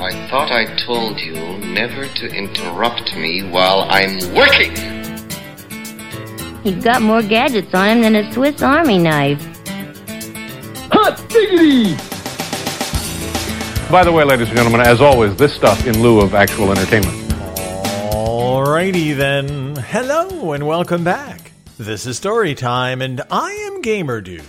I thought I told you never to interrupt me while I'm working. He's got more gadgets on him than a Swiss Army knife. Hot diggity! By the way, ladies and gentlemen, as always, this stuff in lieu of actual entertainment. Alrighty then. Hello and welcome back. This is Story Time, and I am Gamer Dude.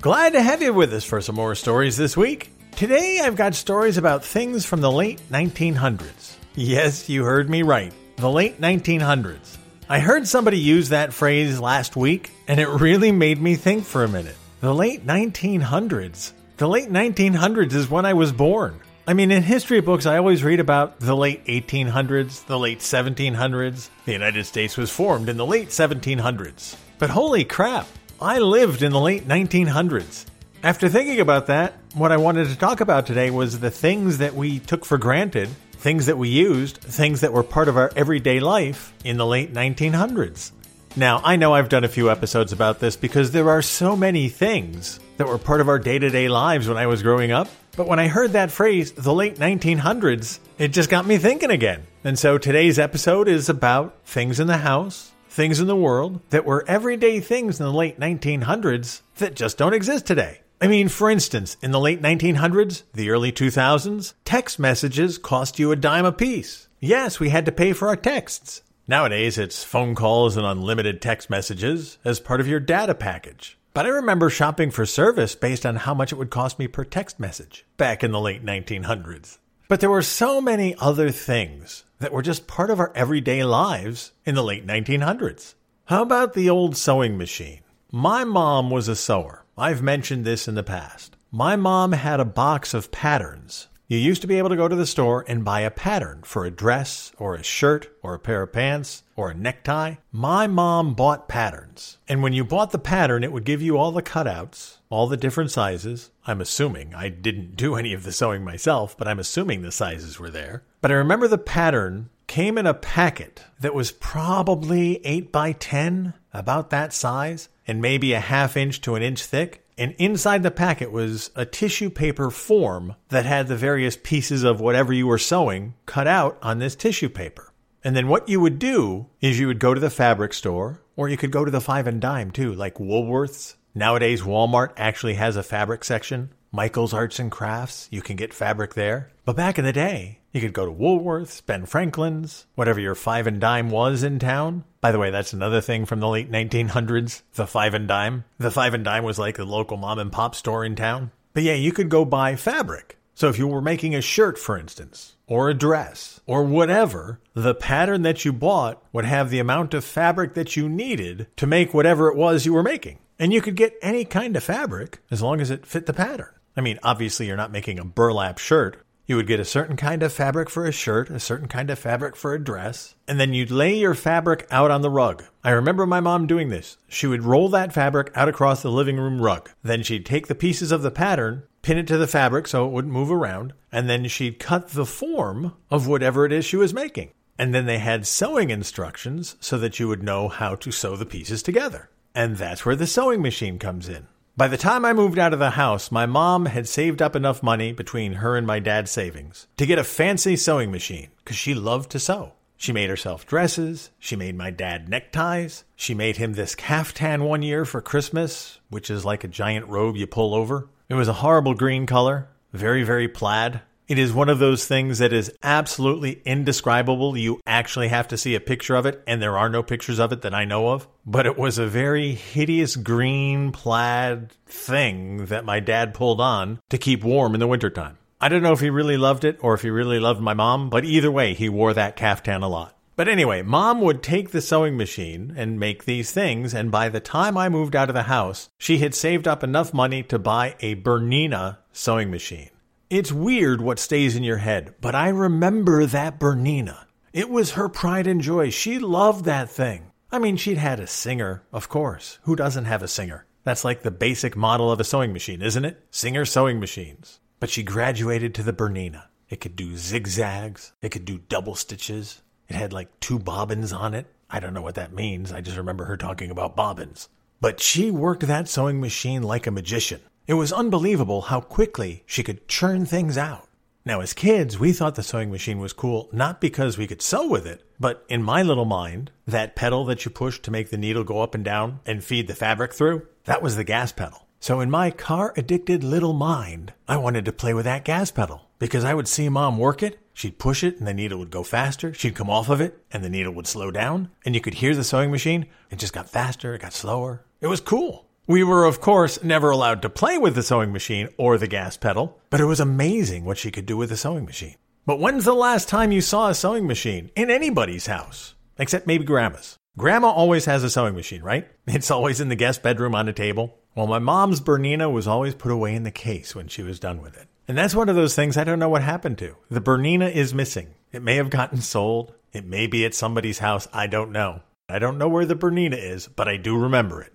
Glad to have you with us for some more stories this week. Today I've got stories about things from the late 1900s. Yes, you heard me right. The late 1900s. I heard somebody use that phrase last week, and it really made me think for a minute. The late 1900s. The late 1900s is when I was born. I mean, in history books, I always read about the late 1800s, the late 1700s. The United States was formed in the late 1700s. But holy crap, I lived in the late 1900s. After thinking about that, what I wanted to talk about today was the things that we took for granted, things that we used, things that were part of our everyday life in the late 1900s. Now, I know I've done a few episodes about this because there are so many things that were part of our day to day lives when I was growing up. But when I heard that phrase, the late 1900s, it just got me thinking again. And so today's episode is about things in the house, things in the world that were everyday things in the late 1900s that just don't exist today. I mean, for instance, in the late 1900s, the early 2000s, text messages cost you a dime apiece. Yes, we had to pay for our texts. Nowadays, it's phone calls and unlimited text messages as part of your data package. But I remember shopping for service based on how much it would cost me per text message back in the late 1900s. But there were so many other things that were just part of our everyday lives in the late 1900s. How about the old sewing machine? My mom was a sewer. I've mentioned this in the past. My mom had a box of patterns you used to be able to go to the store and buy a pattern for a dress or a shirt or a pair of pants or a necktie. My mom bought patterns. And when you bought the pattern, it would give you all the cutouts, all the different sizes. I'm assuming I didn't do any of the sewing myself, but I'm assuming the sizes were there. But I remember the pattern came in a packet that was probably 8 by 10, about that size, and maybe a half inch to an inch thick. And inside the packet was a tissue paper form that had the various pieces of whatever you were sewing cut out on this tissue paper. And then what you would do is you would go to the fabric store, or you could go to the five and dime too, like Woolworths. Nowadays, Walmart actually has a fabric section. Michael's Arts and Crafts, you can get fabric there. But back in the day, you could go to Woolworths, Ben Franklin's, whatever your five and dime was in town. By the way, that's another thing from the late 1900s, the five and dime. The five and dime was like the local mom and pop store in town. But yeah, you could go buy fabric. So if you were making a shirt, for instance, or a dress, or whatever, the pattern that you bought would have the amount of fabric that you needed to make whatever it was you were making. And you could get any kind of fabric as long as it fit the pattern. I mean, obviously, you're not making a burlap shirt. You would get a certain kind of fabric for a shirt, a certain kind of fabric for a dress, and then you'd lay your fabric out on the rug. I remember my mom doing this. She would roll that fabric out across the living room rug. Then she'd take the pieces of the pattern, pin it to the fabric so it wouldn't move around, and then she'd cut the form of whatever it is she was making. And then they had sewing instructions so that you would know how to sew the pieces together. And that's where the sewing machine comes in. By the time I moved out of the house, my mom had saved up enough money between her and my dad's savings to get a fancy sewing machine because she loved to sew. She made herself dresses. She made my dad neckties. She made him this caftan one year for Christmas, which is like a giant robe you pull over. It was a horrible green color, very, very plaid. It is one of those things that is absolutely indescribable. You actually have to see a picture of it, and there are no pictures of it that I know of. But it was a very hideous green plaid thing that my dad pulled on to keep warm in the wintertime. I don't know if he really loved it or if he really loved my mom, but either way, he wore that caftan a lot. But anyway, mom would take the sewing machine and make these things, and by the time I moved out of the house, she had saved up enough money to buy a Bernina sewing machine. It's weird what stays in your head, but I remember that Bernina. It was her pride and joy. She loved that thing. I mean, she'd had a singer, of course. Who doesn't have a singer? That's like the basic model of a sewing machine, isn't it? Singer sewing machines. But she graduated to the Bernina. It could do zigzags, it could do double stitches. It had like two bobbins on it. I don't know what that means. I just remember her talking about bobbins. But she worked that sewing machine like a magician. It was unbelievable how quickly she could churn things out. Now, as kids, we thought the sewing machine was cool not because we could sew with it, but in my little mind, that pedal that you push to make the needle go up and down and feed the fabric through, that was the gas pedal. So in my car addicted little mind, I wanted to play with that gas pedal because I would see mom work it. She'd push it and the needle would go faster. She'd come off of it and the needle would slow down and you could hear the sewing machine. It just got faster. It got slower. It was cool. We were, of course, never allowed to play with the sewing machine or the gas pedal, but it was amazing what she could do with the sewing machine. But when's the last time you saw a sewing machine in anybody's house? Except maybe grandma's. Grandma always has a sewing machine, right? It's always in the guest bedroom on a table. Well, my mom's Bernina was always put away in the case when she was done with it. And that's one of those things I don't know what happened to. The Bernina is missing. It may have gotten sold. It may be at somebody's house. I don't know. I don't know where the Bernina is, but I do remember it.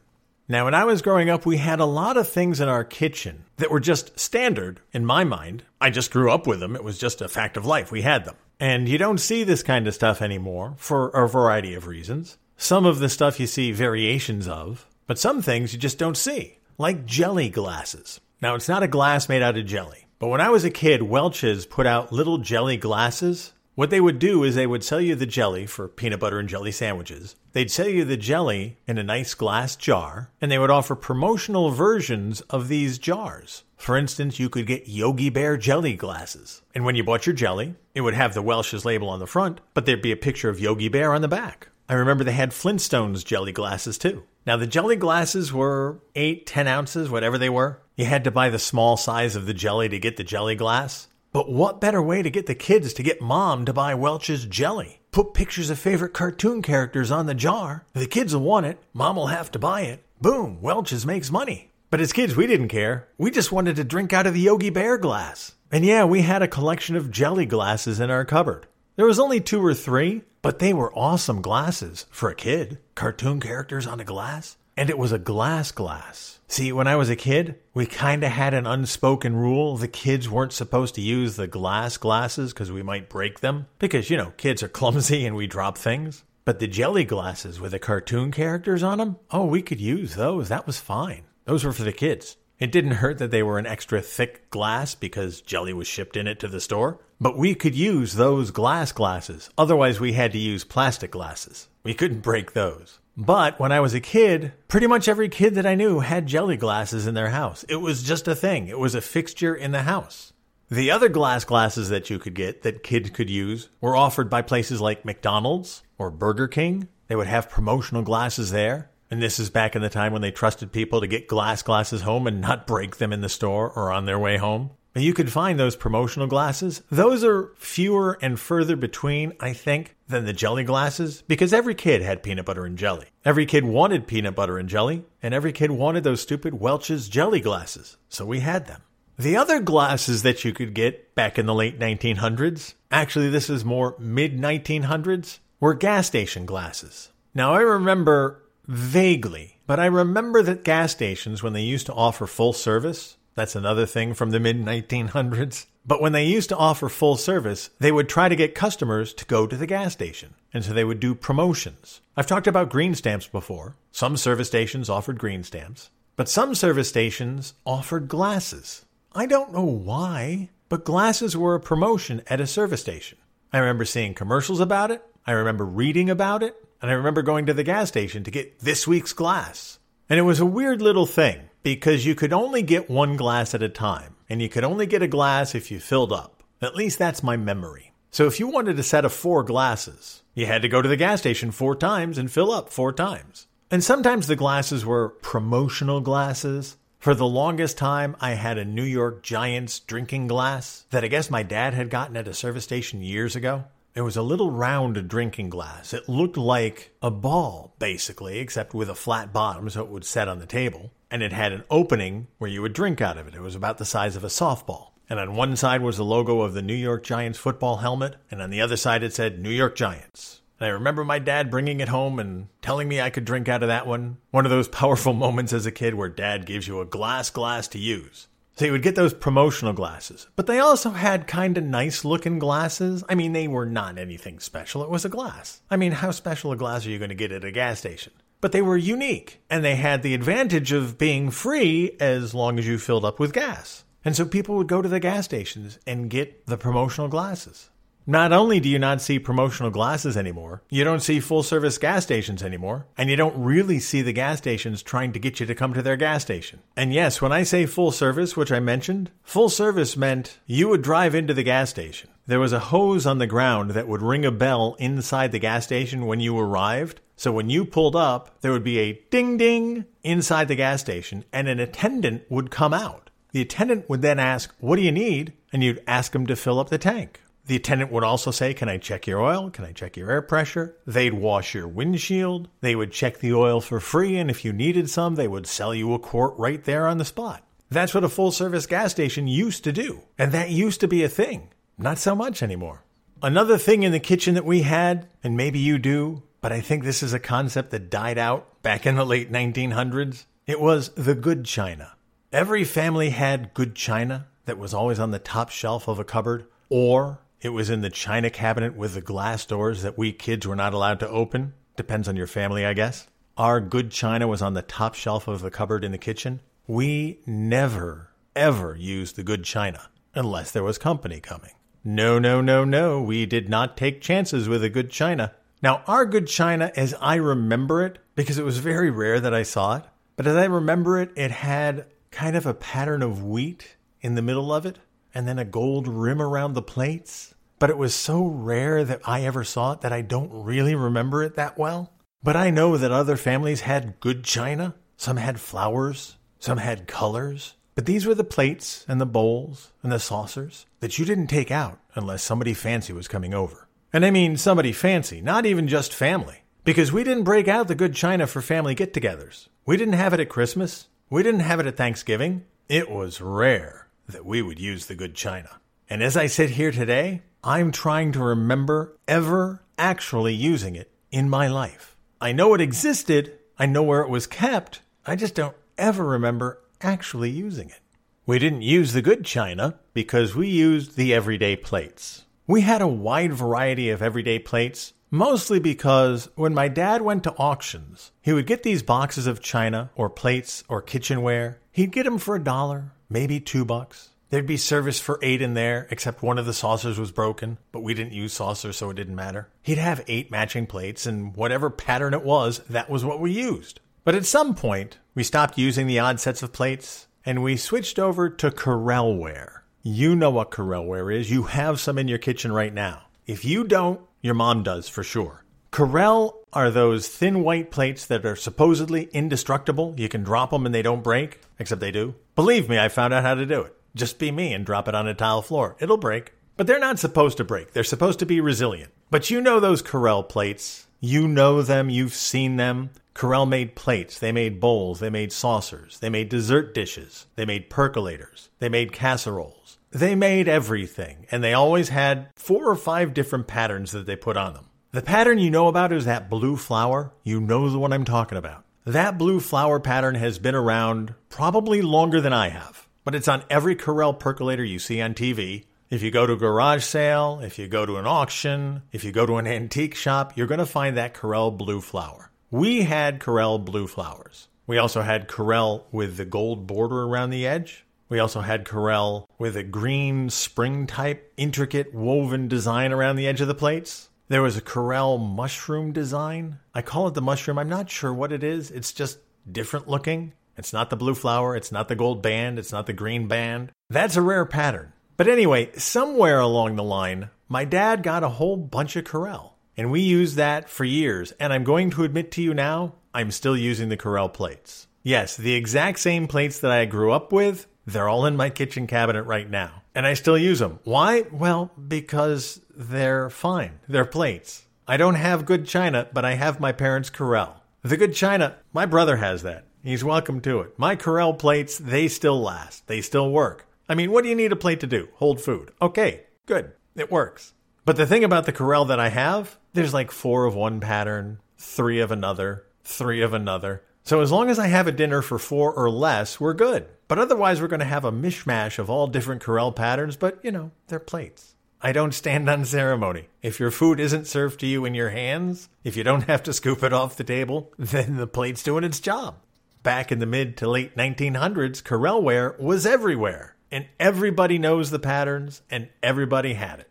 Now, when I was growing up, we had a lot of things in our kitchen that were just standard in my mind. I just grew up with them. It was just a fact of life. We had them. And you don't see this kind of stuff anymore for a variety of reasons. Some of the stuff you see variations of, but some things you just don't see, like jelly glasses. Now, it's not a glass made out of jelly, but when I was a kid, Welch's put out little jelly glasses what they would do is they would sell you the jelly for peanut butter and jelly sandwiches. They'd sell you the jelly in a nice glass jar, and they would offer promotional versions of these jars. For instance, you could get Yogi Bear jelly glasses. And when you bought your jelly, it would have the Welch's label on the front, but there'd be a picture of Yogi Bear on the back. I remember they had Flintstones jelly glasses too. Now, the jelly glasses were 8, 10 ounces, whatever they were. You had to buy the small size of the jelly to get the jelly glass. But what better way to get the kids to get mom to buy Welch's jelly? Put pictures of favorite cartoon characters on the jar. The kids will want it. Mom will have to buy it. Boom, Welch's makes money. But as kids, we didn't care. We just wanted to drink out of the Yogi Bear glass. And yeah, we had a collection of jelly glasses in our cupboard. There was only two or three, but they were awesome glasses for a kid. Cartoon characters on a glass. And it was a glass glass. See, when I was a kid, we kind of had an unspoken rule. The kids weren't supposed to use the glass glasses because we might break them. Because, you know, kids are clumsy and we drop things. But the jelly glasses with the cartoon characters on them, oh, we could use those. That was fine. Those were for the kids. It didn't hurt that they were an extra thick glass because jelly was shipped in it to the store. But we could use those glass glasses. Otherwise, we had to use plastic glasses. We couldn't break those. But when I was a kid, pretty much every kid that I knew had jelly glasses in their house. It was just a thing, it was a fixture in the house. The other glass glasses that you could get that kids could use were offered by places like McDonald's or Burger King. They would have promotional glasses there. And this is back in the time when they trusted people to get glass glasses home and not break them in the store or on their way home. And you could find those promotional glasses. Those are fewer and further between, I think, than the jelly glasses because every kid had peanut butter and jelly. Every kid wanted peanut butter and jelly, and every kid wanted those stupid Welch's jelly glasses. So we had them. The other glasses that you could get back in the late 1900s, actually, this is more mid 1900s, were gas station glasses. Now, I remember vaguely, but I remember that gas stations, when they used to offer full service, that's another thing from the mid 1900s. But when they used to offer full service, they would try to get customers to go to the gas station. And so they would do promotions. I've talked about green stamps before. Some service stations offered green stamps, but some service stations offered glasses. I don't know why, but glasses were a promotion at a service station. I remember seeing commercials about it. I remember reading about it. And I remember going to the gas station to get this week's glass. And it was a weird little thing because you could only get one glass at a time, and you could only get a glass if you filled up. At least that's my memory. So if you wanted a set of four glasses, you had to go to the gas station four times and fill up four times. And sometimes the glasses were promotional glasses. For the longest time, I had a New York Giants drinking glass that I guess my dad had gotten at a service station years ago. It was a little round drinking glass. It looked like a ball, basically, except with a flat bottom so it would set on the table and it had an opening where you would drink out of it. It was about the size of a softball. And on one side was the logo of the New York Giants football helmet, and on the other side it said New York Giants. And I remember my dad bringing it home and telling me I could drink out of that one. One of those powerful moments as a kid where dad gives you a glass glass to use. So you would get those promotional glasses. But they also had kind of nice looking glasses. I mean, they were not anything special. It was a glass. I mean, how special a glass are you going to get at a gas station? But they were unique and they had the advantage of being free as long as you filled up with gas. And so people would go to the gas stations and get the promotional glasses. Not only do you not see promotional glasses anymore, you don't see full service gas stations anymore, and you don't really see the gas stations trying to get you to come to their gas station. And yes, when I say full service, which I mentioned, full service meant you would drive into the gas station. There was a hose on the ground that would ring a bell inside the gas station when you arrived. So when you pulled up, there would be a ding ding inside the gas station, and an attendant would come out. The attendant would then ask, What do you need? And you'd ask him to fill up the tank. The attendant would also say, Can I check your oil? Can I check your air pressure? They'd wash your windshield. They would check the oil for free, and if you needed some, they would sell you a quart right there on the spot. That's what a full service gas station used to do. And that used to be a thing. Not so much anymore. Another thing in the kitchen that we had, and maybe you do, but I think this is a concept that died out back in the late 1900s, it was the good china. Every family had good china that was always on the top shelf of a cupboard, or it was in the china cabinet with the glass doors that we kids were not allowed to open. Depends on your family, I guess. Our good china was on the top shelf of the cupboard in the kitchen. We never, ever used the good china unless there was company coming. No, no, no, no. We did not take chances with the good china. Now, our good china, as I remember it, because it was very rare that I saw it, but as I remember it, it had kind of a pattern of wheat in the middle of it and then a gold rim around the plates. But it was so rare that I ever saw it that I don't really remember it that well. But I know that other families had good china. Some had flowers, some had colors. But these were the plates and the bowls and the saucers that you didn't take out unless somebody fancy was coming over. And I mean somebody fancy, not even just family. Because we didn't break out the good china for family get togethers. We didn't have it at Christmas. We didn't have it at Thanksgiving. It was rare that we would use the good china. And as I sit here today, I'm trying to remember ever actually using it in my life. I know it existed, I know where it was kept, I just don't ever remember actually using it. We didn't use the good china because we used the everyday plates. We had a wide variety of everyday plates, mostly because when my dad went to auctions, he would get these boxes of china or plates or kitchenware. He'd get them for a dollar, maybe two bucks. There'd be service for eight in there, except one of the saucers was broken, but we didn't use saucers, so it didn't matter. He'd have eight matching plates, and whatever pattern it was, that was what we used. But at some point, we stopped using the odd sets of plates, and we switched over to Corelleware. You know what Corelleware is. You have some in your kitchen right now. If you don't, your mom does for sure. Corelle are those thin white plates that are supposedly indestructible. You can drop them and they don't break, except they do. Believe me, I found out how to do it. Just be me and drop it on a tile floor. It'll break. But they're not supposed to break. They're supposed to be resilient. But you know those Corelle plates. You know them. You've seen them. Corelle made plates. They made bowls. They made saucers. They made dessert dishes. They made percolators. They made casseroles. They made everything. And they always had four or five different patterns that they put on them. The pattern you know about is that blue flower. You know the one I'm talking about. That blue flower pattern has been around probably longer than I have, but it's on every Corelle percolator you see on TV. If you go to a garage sale, if you go to an auction, if you go to an antique shop, you're going to find that Corelle blue flower. We had Corelle blue flowers. We also had Corelle with the gold border around the edge. We also had Corelle with a green spring type intricate woven design around the edge of the plates. There was a Corelle mushroom design. I call it the mushroom. I'm not sure what it is. It's just different looking. It's not the blue flower. It's not the gold band. It's not the green band. That's a rare pattern. But anyway, somewhere along the line, my dad got a whole bunch of Corelle. And we used that for years. And I'm going to admit to you now, I'm still using the Corelle plates. Yes, the exact same plates that I grew up with, they're all in my kitchen cabinet right now. And I still use them. Why? Well, because they're fine. They're plates. I don't have good china, but I have my parents' Corelle. The good china, my brother has that. He's welcome to it. My Corelle plates, they still last. They still work. I mean, what do you need a plate to do? Hold food. Okay, good. It works. But the thing about the Corelle that I have, there's like four of one pattern, three of another, three of another. So as long as I have a dinner for four or less, we're good. But otherwise, we're going to have a mishmash of all different Corelle patterns, but you know, they're plates. I don't stand on ceremony. If your food isn't served to you in your hands, if you don't have to scoop it off the table, then the plate's doing its job. Back in the mid to late 1900s, Corelleware was everywhere. and everybody knows the patterns, and everybody had it.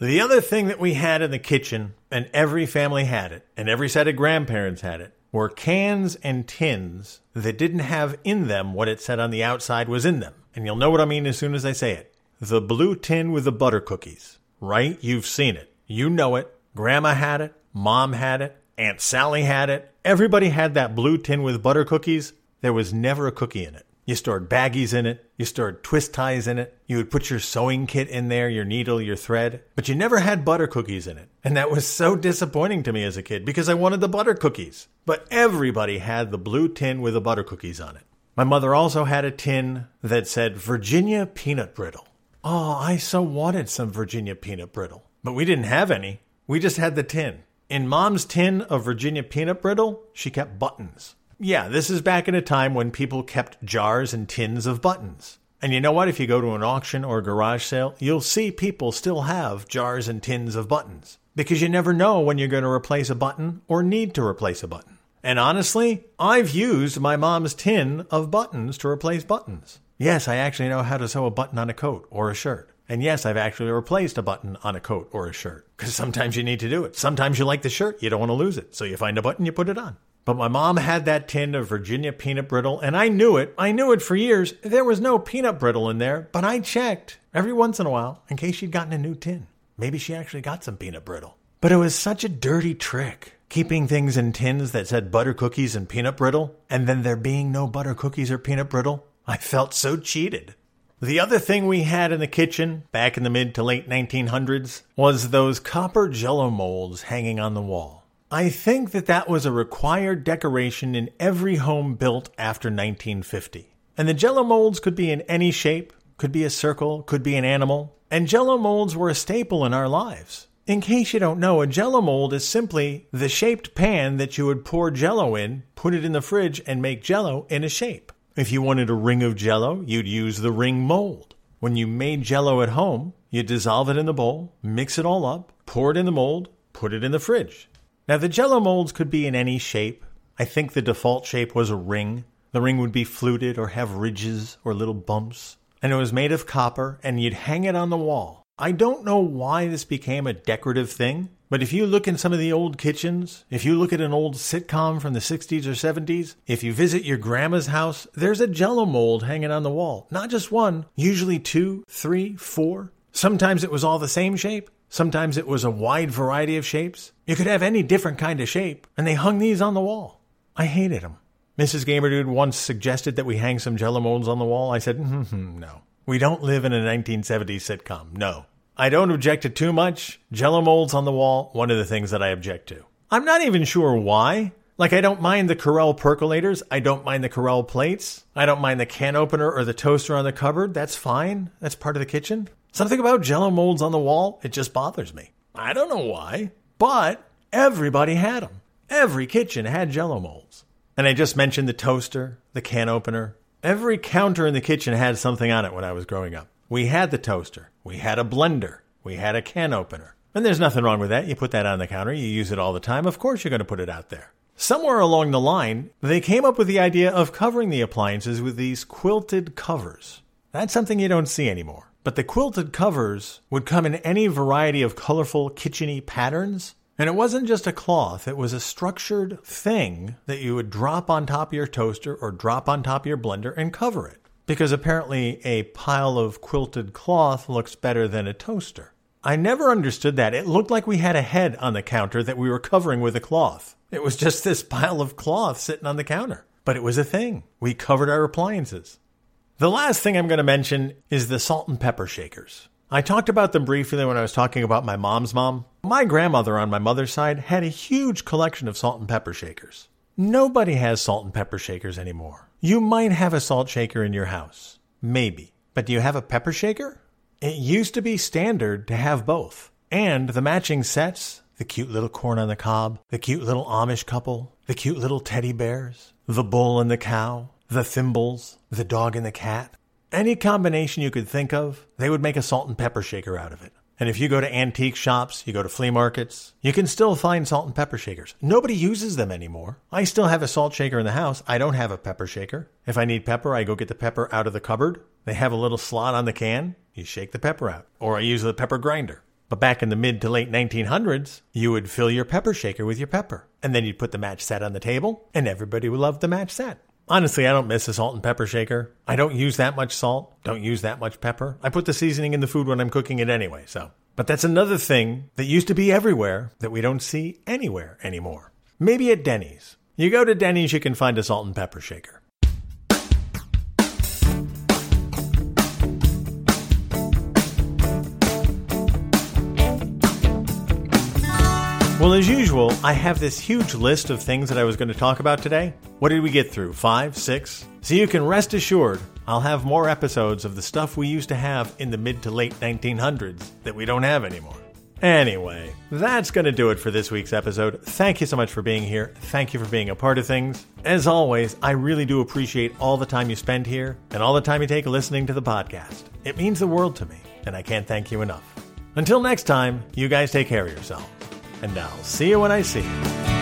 The other thing that we had in the kitchen, and every family had it, and every set of grandparents had it, were cans and tins that didn't have in them what it said on the outside was in them. And you'll know what I mean as soon as I say it. The blue tin with the butter cookies, right? You've seen it. You know it. Grandma had it. Mom had it. Aunt Sally had it. Everybody had that blue tin with butter cookies. There was never a cookie in it. You stored baggies in it. You stored twist ties in it. You would put your sewing kit in there, your needle, your thread, but you never had butter cookies in it. And that was so disappointing to me as a kid because I wanted the butter cookies. But everybody had the blue tin with the butter cookies on it. My mother also had a tin that said Virginia peanut brittle. Oh, I so wanted some Virginia peanut brittle. But we didn't have any. We just had the tin. In mom's tin of Virginia peanut brittle, she kept buttons. Yeah, this is back in a time when people kept jars and tins of buttons. And you know what? If you go to an auction or a garage sale, you'll see people still have jars and tins of buttons. Because you never know when you're going to replace a button or need to replace a button. And honestly, I've used my mom's tin of buttons to replace buttons. Yes, I actually know how to sew a button on a coat or a shirt. And yes, I've actually replaced a button on a coat or a shirt. Because sometimes you need to do it. Sometimes you like the shirt, you don't want to lose it. So you find a button, you put it on. But my mom had that tin of Virginia peanut brittle, and I knew it. I knew it for years. There was no peanut brittle in there, but I checked every once in a while in case she'd gotten a new tin. Maybe she actually got some peanut brittle. But it was such a dirty trick, keeping things in tins that said butter cookies and peanut brittle, and then there being no butter cookies or peanut brittle. I felt so cheated. The other thing we had in the kitchen back in the mid to late 1900s was those copper jello molds hanging on the wall. I think that that was a required decoration in every home built after 1950. And the jello molds could be in any shape, could be a circle, could be an animal, and jello molds were a staple in our lives. In case you don't know, a jello mold is simply the shaped pan that you would pour jello in, put it in the fridge, and make jello in a shape. If you wanted a ring of jello, you'd use the ring mold. When you made jello at home, you dissolve it in the bowl, mix it all up, pour it in the mold, put it in the fridge. Now, the jello molds could be in any shape. I think the default shape was a ring. The ring would be fluted or have ridges or little bumps. And it was made of copper, and you'd hang it on the wall. I don't know why this became a decorative thing, but if you look in some of the old kitchens, if you look at an old sitcom from the 60s or 70s, if you visit your grandma's house, there's a jello mold hanging on the wall. Not just one, usually two, three, four. Sometimes it was all the same shape. Sometimes it was a wide variety of shapes. You could have any different kind of shape, and they hung these on the wall. I hated them. Mrs. Gamerdude once suggested that we hang some jello molds on the wall. I said, mm-hmm, no. We don't live in a 1970s sitcom. No. I don't object to too much. Jello molds on the wall, one of the things that I object to. I'm not even sure why. Like, I don't mind the Corelle percolators. I don't mind the Corelle plates. I don't mind the can opener or the toaster on the cupboard. That's fine. That's part of the kitchen. Something about jello molds on the wall, it just bothers me. I don't know why, but everybody had them. Every kitchen had jello molds. And I just mentioned the toaster, the can opener. Every counter in the kitchen had something on it when I was growing up. We had the toaster, we had a blender, we had a can opener. And there's nothing wrong with that. You put that on the counter, you use it all the time. Of course, you're going to put it out there. Somewhere along the line, they came up with the idea of covering the appliances with these quilted covers. That's something you don't see anymore. But the quilted covers would come in any variety of colorful, kitcheny patterns. And it wasn't just a cloth, it was a structured thing that you would drop on top of your toaster or drop on top of your blender and cover it. Because apparently a pile of quilted cloth looks better than a toaster. I never understood that. It looked like we had a head on the counter that we were covering with a cloth. It was just this pile of cloth sitting on the counter. But it was a thing. We covered our appliances. The last thing I'm going to mention is the salt and pepper shakers. I talked about them briefly when I was talking about my mom's mom. My grandmother on my mother's side had a huge collection of salt and pepper shakers. Nobody has salt and pepper shakers anymore. You might have a salt shaker in your house. Maybe. But do you have a pepper shaker? It used to be standard to have both. And the matching sets, the cute little corn on the cob, the cute little Amish couple, the cute little teddy bears, the bull and the cow, the thimbles, the dog and the cat. Any combination you could think of, they would make a salt and pepper shaker out of it. And if you go to antique shops, you go to flea markets, you can still find salt and pepper shakers. Nobody uses them anymore. I still have a salt shaker in the house. I don't have a pepper shaker. If I need pepper, I go get the pepper out of the cupboard. they have a little slot on the can. You shake the pepper out. Or I use the pepper grinder. But back in the mid to late 1900s, you would fill your pepper shaker with your pepper. And then you'd put the match set on the table, and everybody would love the match set. Honestly, I don't miss a salt and pepper shaker. I don't use that much salt, don't use that much pepper. I put the seasoning in the food when I'm cooking it anyway, so. But that's another thing that used to be everywhere that we don't see anywhere anymore. Maybe at Denny's. You go to Denny's, you can find a salt and pepper shaker. Well, as usual, I have this huge list of things that I was going to talk about today. What did we get through? Five? Six? So you can rest assured I'll have more episodes of the stuff we used to have in the mid to late 1900s that we don't have anymore. Anyway, that's going to do it for this week's episode. Thank you so much for being here. Thank you for being a part of things. As always, I really do appreciate all the time you spend here and all the time you take listening to the podcast. It means the world to me, and I can't thank you enough. Until next time, you guys take care of yourselves and I'll see you when I see you.